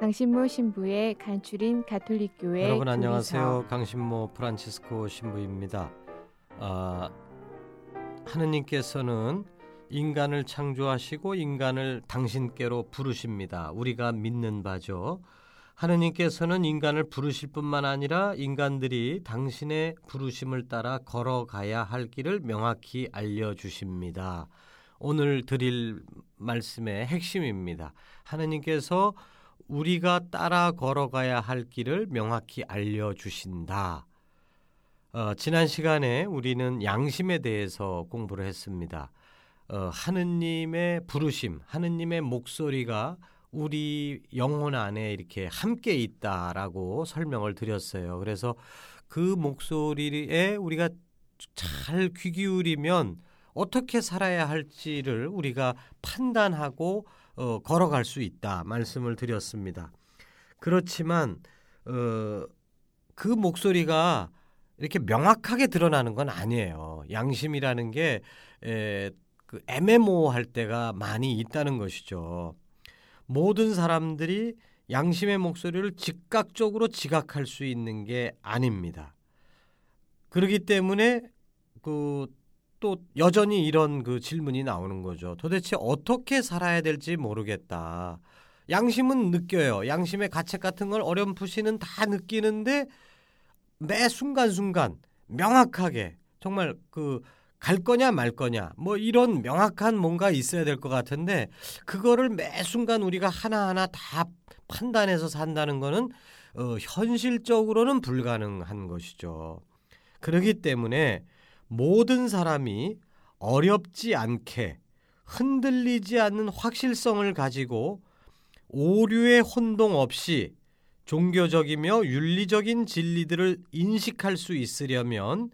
강신모 신부의 간추린 가톨릭 교회 여러분 안녕하세요. 강신모 프란치스코 신부입니다. 아, 하느님께서는 인간을 창조하시고 인간을 당신께로 부르십니다. 우리가 믿는 바죠. 하느님께서는 인간을 부르실 뿐만 아니라 인간들이 당신의 부르심을 따라 걸어가야 할 길을 명확히 알려주십니다. 오늘 드릴 말씀의 핵심입니다. 하느님께서 우리가 따라 걸어가야 할 길을 명확히 알려주신다. 어, 지난 시간에 우리는 양심에 대해서 공부를 했습니다. 어, 하느님의 부르심, 하느님의 목소리가 우리 영혼 안에 이렇게 함께 있다라고 설명을 드렸어요. 그래서 그 목소리에 우리가 잘 귀 기울이면 어떻게 살아야 할지를 우리가 판단하고 어, 걸어갈 수 있다 말씀을 드렸습니다. 그렇지만 어, 그 목소리가 이렇게 명확하게 드러나는 건 아니에요. 양심이라는 게 에, 그 애매모호할 때가 많이 있다는 것이죠. 모든 사람들이 양심의 목소리를 즉각적으로 지각할 수 있는 게 아닙니다. 그렇기 때문에 그 또 여전히 이런 그 질문이 나오는 거죠. 도대체 어떻게 살아야 될지 모르겠다. 양심은 느껴요. 양심의 가책 같은 걸 어렴풋이는 다 느끼는데 매 순간순간 명확하게 정말 그 갈 거냐 말 거냐 뭐 이런 명확한 뭔가 있어야 될 것 같은데 그거를 매 순간 우리가 하나하나 다 판단해서 산다는 거는 어, 현실적으로는 불가능한 것이죠. 그렇기 때문에 모든 사람이 어렵지 않게 흔들리지 않는 확실성을 가지고 오류의 혼동 없이 종교적이며 윤리적인 진리들을 인식할 수 있으려면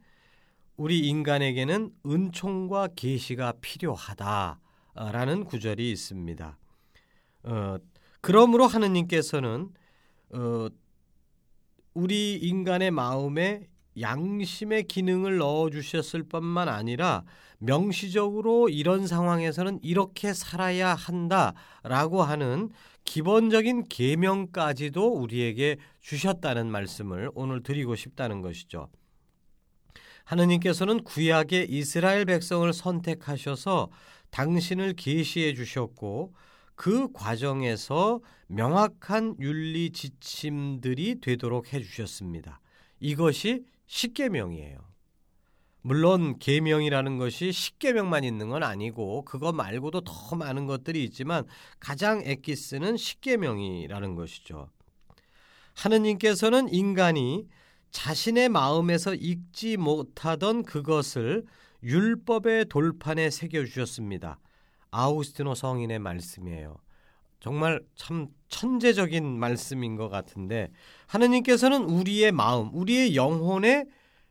우리 인간에게는 은총과 계시가 필요하다라는 구절이 있습니다. 어, 그러므로 하느님께서는 어, 우리 인간의 마음에 양심의 기능을 넣어 주셨을 뿐만 아니라 명시적으로 이런 상황에서는 이렇게 살아야 한다라고 하는 기본적인 계명까지도 우리에게 주셨다는 말씀을 오늘 드리고 싶다는 것이죠. 하느님께서는 구약의 이스라엘 백성을 선택하셔서 당신을 계시해 주셨고 그 과정에서 명확한 윤리 지침들이 되도록 해 주셨습니다. 이것이 십계명이에요. 물론 계명이라는 것이 십계명만 있는 건 아니고 그거 말고도 더 많은 것들이 있지만 가장 애기 쓰는 십계명이라는 것이죠. 하느님께서는 인간이 자신의 마음에서 읽지 못하던 그것을 율법의 돌판에 새겨 주셨습니다. 아우스티노 성인의 말씀이에요. 정말 참 천재적인 말씀인 것 같은데 하느님께서는 우리의 마음, 우리의 영혼에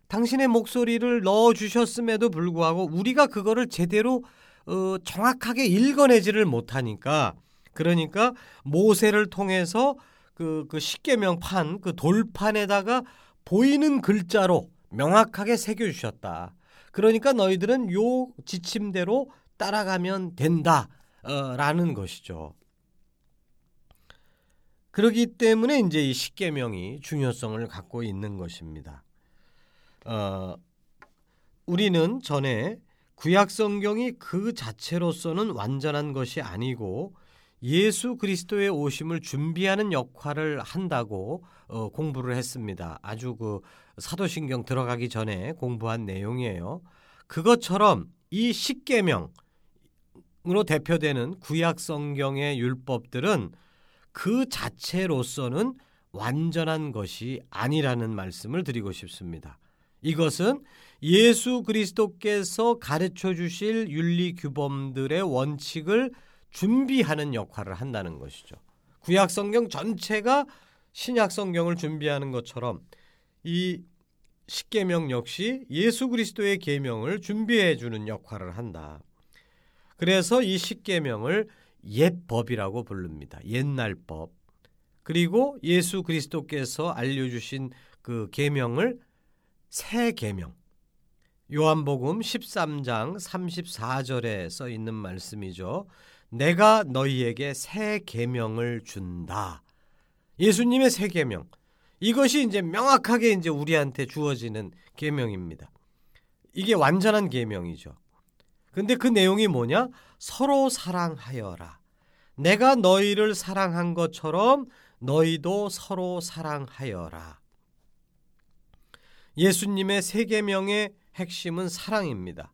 당신의 목소리를 넣어 주셨음에도 불구하고 우리가 그거를 제대로 어, 정확하게 읽어내지를 못하니까 그러니까 모세를 통해서 그, 그 십계명 판 그 돌판에다가 보이는 글자로 명확하게 새겨 주셨다. 그러니까 너희들은 요 지침대로 따라가면 된다라는 것이죠. 그렇기 때문에 이제 이 십계명이 중요성을 갖고 있는 것입니다. 어, 우리는 전에 구약 성경이 그 자체로서는 완전한 것이 아니고 예수 그리스도의 오심을 준비하는 역할을 한다고 어, 공부를 했습니다. 아주 그 사도신경 들어가기 전에 공부한 내용이에요. 그것처럼 이 십계명으로 대표되는 구약 성경의 율법들은 그 자체로서는 완전한 것이 아니라는 말씀을 드리고 싶습니다. 이것은 예수 그리스도께서 가르쳐 주실 윤리 규범들의 원칙을 준비하는 역할을 한다는 것이죠. 구약 성경 전체가 신약 성경을 준비하는 것처럼 이 십계명 역시 예수 그리스도의 계명을 준비해 주는 역할을 한다. 그래서 이 십계명을 옛 법이라고 부릅니다. 옛날 법. 그리고 예수 그리스도께서 알려주신 그 계명을 새 계명. 요한복음 13장 34절에 써 있는 말씀이죠. 내가 너희에게 새 계명을 준다. 예수님의 새 계명. 이것이 이제 명확하게 이제 우리한테 주어지는 계명입니다. 이게 완전한 계명이죠. 근데 그 내용이 뭐냐? 서로 사랑하여라. 내가 너희를 사랑한 것처럼 너희도 서로 사랑하여라. 예수님의 세 계명의 핵심은 사랑입니다.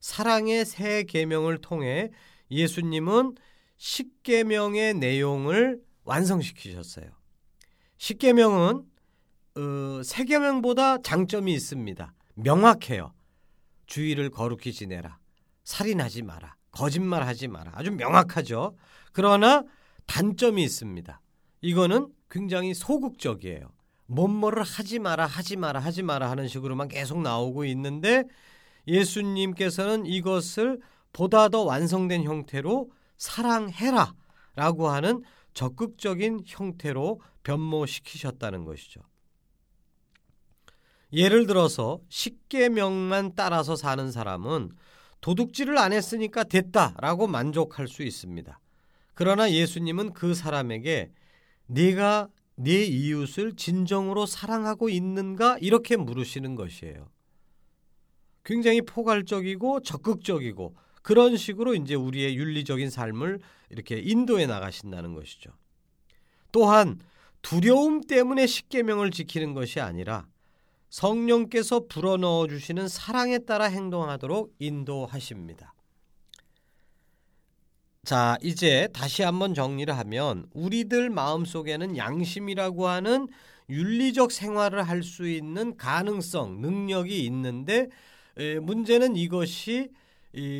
사랑의 세 계명을 통해 예수님은 십계명의 내용을 완성시키셨어요. 십계명은 어, 세 계명보다 장점이 있습니다. 명확해요. 주의를 거룩히 지내라. 살인하지 마라. 거짓말하지 마라. 아주 명확하죠. 그러나 단점이 있습니다. 이거는 굉장히 소극적이에요. 뭔뭐를 하지 마라, 하지 마라, 하지 마라 하는 식으로만 계속 나오고 있는데 예수님께서는 이것을 보다 더 완성된 형태로 사랑해라 라고 하는 적극적인 형태로 변모시키셨다는 것이죠. 예를 들어서 십계명만 따라서 사는 사람은 도둑질을 안 했으니까 됐다라고 만족할 수 있습니다. 그러나 예수님은 그 사람에게 네가 네 이웃을 진정으로 사랑하고 있는가 이렇게 물으시는 것이에요. 굉장히 포괄적이고 적극적이고 그런 식으로 이제 우리의 윤리적인 삶을 이렇게 인도해 나가신다는 것이죠. 또한 두려움 때문에 십계명을 지키는 것이 아니라 성령께서 불어넣어 주시는 사랑에 따라 행동하도록 인도하십니다. 자, 이제 다시 한번 정리를 하면 우리들 마음속에는 양심이라고 하는 윤리적 생활을 할 수 있는 가능성, 능력이 있는데 문제는 이것이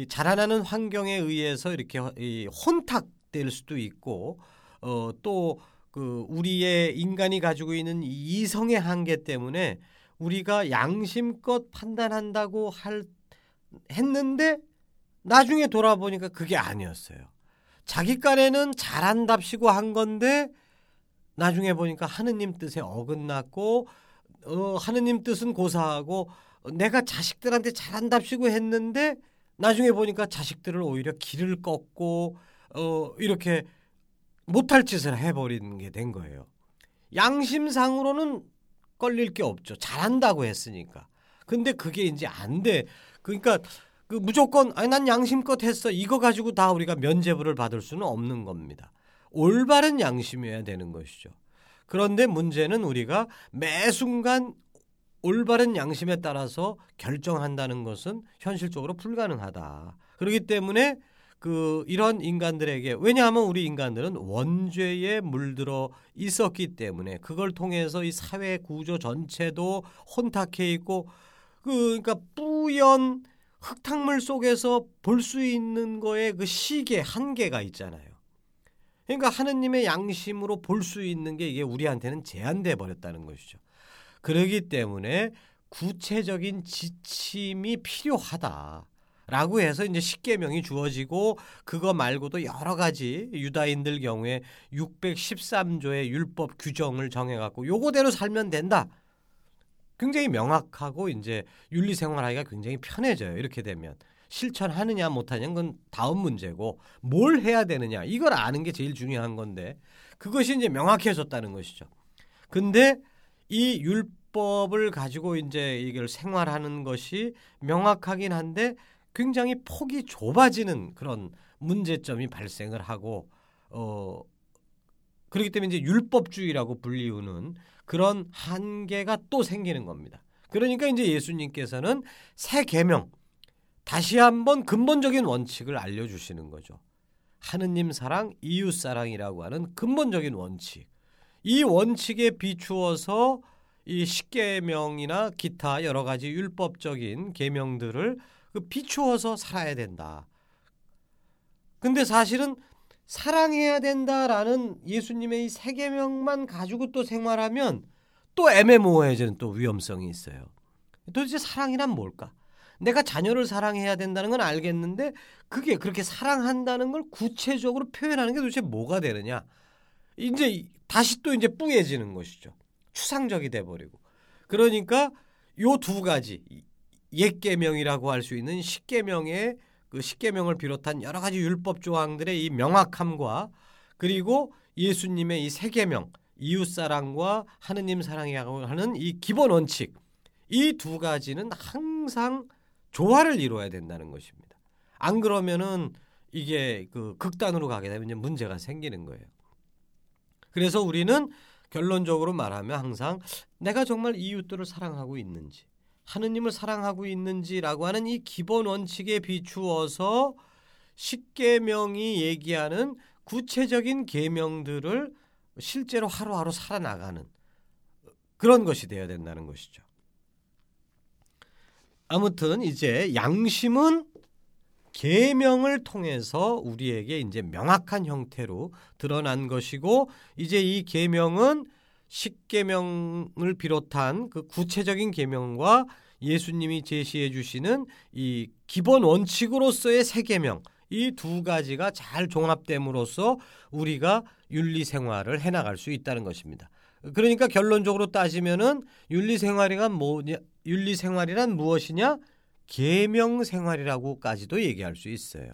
자라나는 환경에 의해서 이렇게 혼탁될 수도 있고 어, 또그 우리의 인간이 가지고 있는 이성의 한계 때문에 우리가 양심껏 판단한다고 할 했는데 나중에 돌아보니까 그게 아니었어요. 자기 깐에는 잘한답시고 한 건데 나중에 보니까 하느님 뜻에 어긋났고 어, 하느님 뜻은 고사하고 내가 자식들한테 잘한답시고 했는데 나중에 보니까 자식들을 오히려 길을 꺾고 어, 이렇게 못할 짓을 해버리는 게 된 거예요. 양심상으로는 걸릴 게 없죠. 잘한다고 했으니까. 근데 그게 이제 안 돼. 그러니까 그 무조건 아니 난 양심껏 했어 이거 가지고 다 우리가 면죄부를 받을 수는 없는 겁니다. 올바른 양심이어야 되는 것이죠. 그런데 문제는 우리가 매 순간 올바른 양심에 따라서 결정한다는 것은 현실적으로 불가능하다. 그렇기 때문에 그 이런 인간들에게 왜냐하면 우리 인간들은 원죄에 물들어 있었기 때문에 그걸 통해서 이 사회 구조 전체도 혼탁해 있고 그 그러니까 뿌연 흙탕물 속에서 볼 수 있는 거에 그 시계 한계가 있잖아요. 그러니까 하느님의 양심으로 볼 수 있는 게 이게 우리한테는 제한돼 버렸다는 것이죠. 그러기 때문에 구체적인 지침이 필요하다. 라고 해서 이제 십계명이 주어지고 그거 말고도 여러 가지 유다인들 경우에 613조의 율법 규정을 정해 갖고 요거대로 살면 된다. 굉장히 명확하고 이제 윤리 생활하기가 굉장히 편해져요. 이렇게 되면 실천하느냐 못하냐는 건 다음 문제고 뭘 해야 되느냐 이걸 아는 게 제일 중요한 건데 그것이 이제 명확해졌다는 것이죠. 근데 이 율법을 가지고 이제 이걸 생활하는 것이 명확하긴 한데 굉장히 폭이 좁아지는 그런 문제점이 발생을 하고 어 그렇기 때문에 이제 율법주의라고 불리우는 그런 한계가 또 생기는 겁니다. 그러니까 이제 예수님께서는 새 계명 다시 한번 근본적인 원칙을 알려 주시는 거죠. 하느님 사랑, 이웃 사랑이라고 하는 근본적인 원칙. 이 원칙에 비추어서 이 십계명이나 기타 여러 가지 율법적인 계명들을 그 비추어서 살아야 된다. 근데 사실은 사랑해야 된다라는 예수님의 이 세 계명만 가지고 또 생활하면 또 애매모호해지는 또 위험성이 있어요. 도대체 사랑이란 뭘까? 내가 자녀를 사랑해야 된다는 건 알겠는데 그게 그렇게 사랑한다는 걸 구체적으로 표현하는 게 도대체 뭐가 되느냐? 이제 다시 또 이제 뿌얘지는 것이죠. 추상적이 돼 버리고. 그러니까 요 두 가지 옛 계명이라고 할 수 있는 십계명의 그 십계명을 비롯한 여러 가지 율법 조항들의 이 명확함과 그리고 예수님의 이 세 계명 이웃 사랑과 하느님 사랑이라고 하는 이 기본 원칙 이 두 가지는 항상 조화를 이루어야 된다는 것입니다. 안 그러면은 이게 그 극단으로 가게 되면 이제 문제가 생기는 거예요. 그래서 우리는 결론적으로 말하면 항상 내가 정말 이웃들을 사랑하고 있는지 하느님을 사랑하고 있는지라고 하는 이 기본 원칙에 비추어서 십계명이 얘기하는 구체적인 계명들을 실제로 하루하루 살아나가는 그런 것이 되어야 된다는 것이죠. 아무튼 이제 양심은 계명을 통해서 우리에게 이제 명확한 형태로 드러난 것이고 이제 이 계명은 십계명을 비롯한 그 구체적인 계명과 예수님이 제시해 주시는 이 기본 원칙으로서의 세 계명 이 두 가지가 잘 종합됨으로써 우리가 윤리 생활을 해 나갈 수 있다는 것입니다. 그러니까 결론적으로 따지면은 윤리 생활이란 뭐냐 윤리 생활이란 무엇이냐? 계명 생활이라고까지도 얘기할 수 있어요.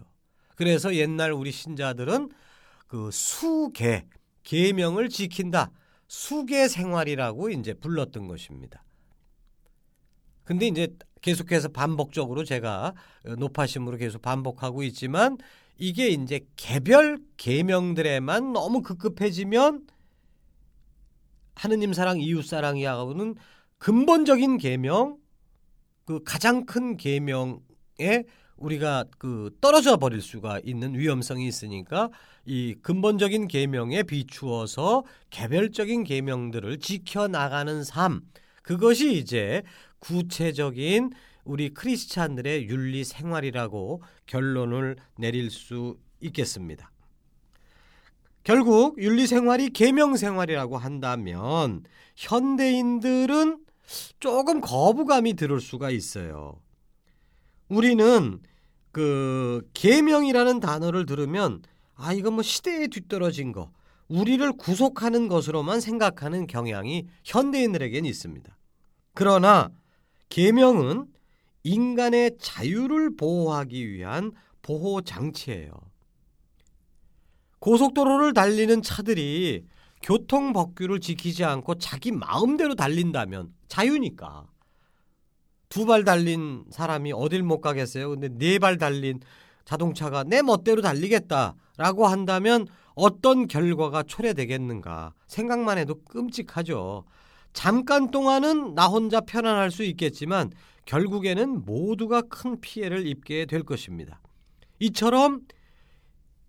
그래서 옛날 우리 신자들은 그 수계 계명을 지킨다. 수계 생활이라고 이제 불렀던 것입니다. 근데 이제 계속해서 반복적으로 제가 노파심으로 계속 반복하고 있지만 이게 이제 개별 계명들에만 너무 급급해지면 하느님 사랑 이웃 사랑이하고는 근본적인 계명 그 가장 큰 계명에 우리가 그 떨어져 버릴 수가 있는 위험성이 있으니까 이 근본적인 계명에 비추어서 개별적인 계명들을 지켜 나가는 삶 그것이 이제 구체적인 우리 크리스찬들의 윤리 생활이라고 결론을 내릴 수 있겠습니다. 결국 윤리 생활이 계명 생활이라고 한다면 현대인들은 조금 거부감이 들을 수가 있어요. 우리는 그 계명이라는 단어를 들으면 아 이건 뭐 시대에 뒤떨어진 거, 우리를 구속하는 것으로만 생각하는 경향이 현대인들에겐 있습니다. 그러나 계명은 인간의 자유를 보호하기 위한 보호 장치예요. 고속도로를 달리는 차들이 교통 법규를 지키지 않고 자기 마음대로 달린다면 자유니까 두 발 달린 사람이 어딜 못 가겠어요. 근데 네 발 달린 자동차가 내 멋대로 달리겠다라고 한다면 어떤 결과가 초래되겠는가 생각만 해도 끔찍하죠. 잠깐 동안은 나 혼자 편안할 수 있겠지만 결국에는 모두가 큰 피해를 입게 될 것입니다. 이처럼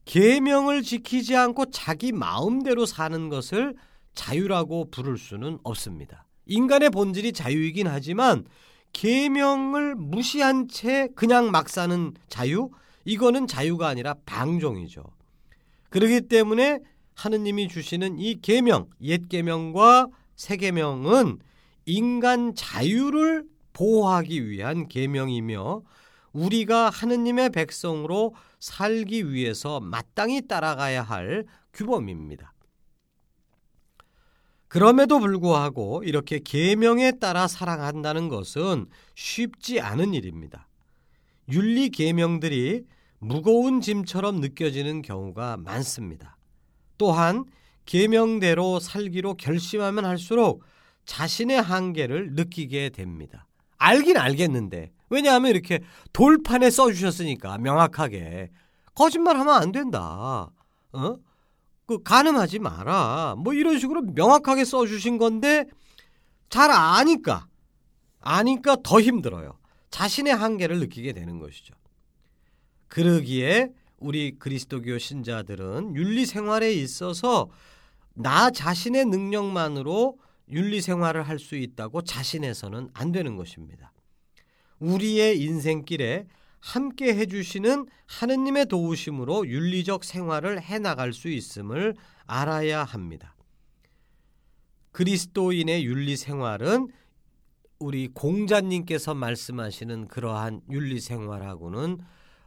계명을 지키지 않고 자기 마음대로 사는 것을 자유라고 부를 수는 없습니다. 인간의 본질이 자유이긴 하지만 계명을 무시한 채 그냥 막 사는 자유 이거는 자유가 아니라 방종이죠. 그렇기 때문에 하느님이 주시는 이 계명, 옛 계명과 새 계명은 인간 자유를 보호하기 위한 계명이며 우리가 하느님의 백성으로 살기 위해서 마땅히 따라가야 할 규범입니다. 그럼에도 불구하고 이렇게 계명에 따라 살아간다는 것은 쉽지 않은 일입니다. 윤리 계명들이 무거운 짐처럼 느껴지는 경우가 많습니다. 또한 계명대로 살기로 결심하면 할수록 자신의 한계를 느끼게 됩니다. 알긴 알겠는데 왜냐하면 이렇게 돌판에 써주셨으니까 명확하게 거짓말하면 안 된다. 어? 그 가늠하지 마라. 뭐 이런 식으로 명확하게 써주신 건데 잘 아니까 아니까 더 힘들어요. 자신의 한계를 느끼게 되는 것이죠. 그러기에 우리 그리스도교 신자들은 윤리 생활에 있어서 나 자신의 능력만으로 윤리 생활을 할 수 있다고 자신해서는 안 되는 것입니다. 우리의 인생길에 함께 해주시는 하느님의 도우심으로 윤리적 생활을 해나갈 수 있음을 알아야 합니다. 그리스도인의 윤리 생활은 우리 공자님께서 말씀하시는 그러한 윤리 생활하고는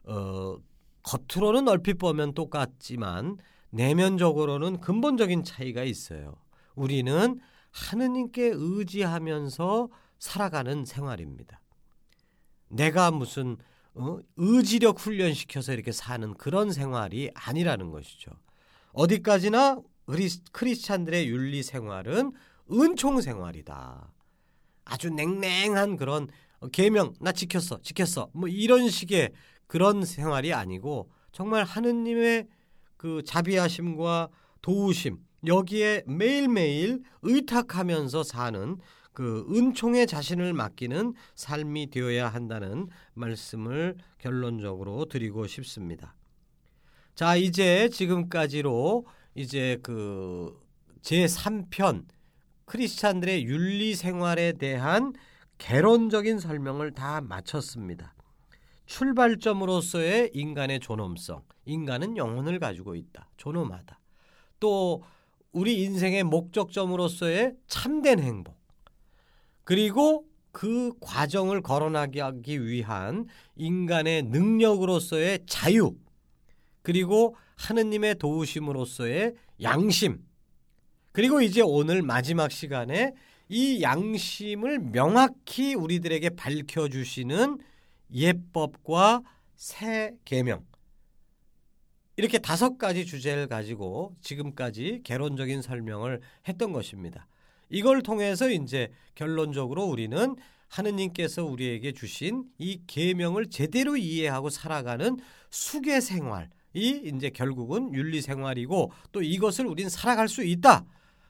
어, 겉으로는 얼핏 보면 똑같지만 내면적으로는 근본적인 차이가 있어요. 우리는 하느님께 의지하면서 살아가는 생활입니다. 내가 무슨 어? 의지력 훈련시켜서 이렇게 사는 그런 생활이 아니라는 것이죠. 어디까지나 크리스, 크리스찬들의 윤리 생활은 은총 생활이다. 아주 냉랭한 그런 계명 나 지켰어 지켰어 뭐 이런 식의 그런 생활이 아니고 정말 하느님의 그 자비하심과 도우심 여기에 매일매일 의탁하면서 사는 그 은총의 자신을 맡기는 삶이 되어야 한다는 말씀을 결론적으로 드리고 싶습니다. 자, 이제 지금까지로 이제 그 제3편 크리스찬들의 윤리 생활에 대한 개론적인 설명을 다 마쳤습니다. 출발점으로서의 인간의 존엄성, 인간은 영혼을 가지고 있다. 존엄하다. 또 우리 인생의 목적점으로서의 참된 행복. 그리고 그 과정을 거론하기 위한 인간의 능력으로서의 자유. 그리고 하느님의 도우심으로서의 양심. 그리고 이제 오늘 마지막 시간에 이 양심을 명확히 우리들에게 밝혀 주시는 예법과 새 계명 이렇게 다섯 가지 주제를 가지고 지금까지 개론적인 설명을 했던 것입니다. 이걸 통해서 이제 결론적으로 우리는 하느님께서 우리에게 주신 이 계명을 제대로 이해하고 살아가는 수계 생활이 이제 결국은 윤리 생활이고 또 이것을 우린 살아갈 수 있다.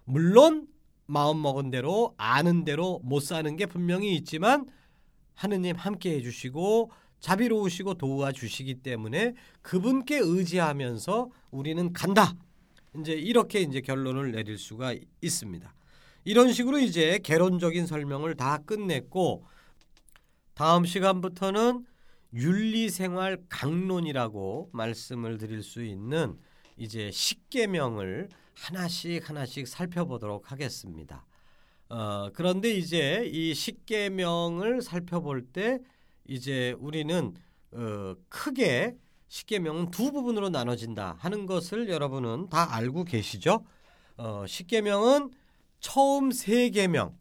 물론 마음 먹은 대로 아는 대로 못 사는 게 분명히 있지만 하느님 함께 해 주시고 자비로우시고 도와 주시기 때문에 그분께 의지하면서 우리는 간다. 이제 이렇게 이제 결론을 내릴 수가 있습니다. 이런 식으로 이제 개론적인 설명을 다 끝냈고 다음 시간부터는 윤리생활 강론이라고 말씀을 드릴 수 있는 이제 십계명을 하나씩 하나씩 살펴보도록 하겠습니다. 어, 그런데 이제 이 십계명을 살펴볼 때 이제 우리는 어, 크게 십계명은 두 부분으로 나눠진다 하는 것을 여러분은 다 알고 계시죠? 어, 십계명은 처음 세 계명,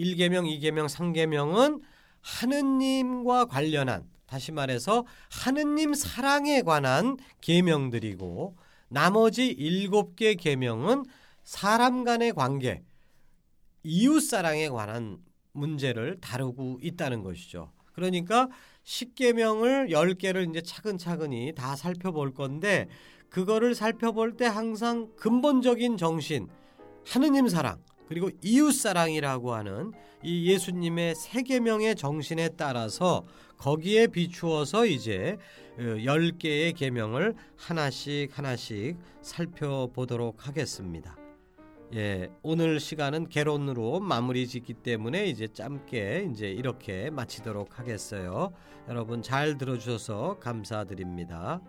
1계명, 2계명, 3계명은 하느님과 관련한 다시 말해서 하느님 사랑에 관한 계명들이고 나머지 일곱 개 계명은 사람 간의 관계, 이웃 사랑에 관한 문제를 다루고 있다는 것이죠. 그러니까 10계명을 10개를 이제 차근차근히 다 살펴볼 건데 그거를 살펴볼 때 항상 근본적인 정신 하느님 사랑 그리고 이웃 사랑이라고 하는 이 예수님의 세 계명의 정신에 따라서 거기에 비추어서 이제 10개의 어, 계명을 하나씩 하나씩 살펴보도록 하겠습니다. 예, 오늘 시간은 개론으로 마무리 짓기 때문에 이제 짧게 이제 이렇게 마치도록 하겠어요. 여러분 잘 들어주셔서 감사드립니다.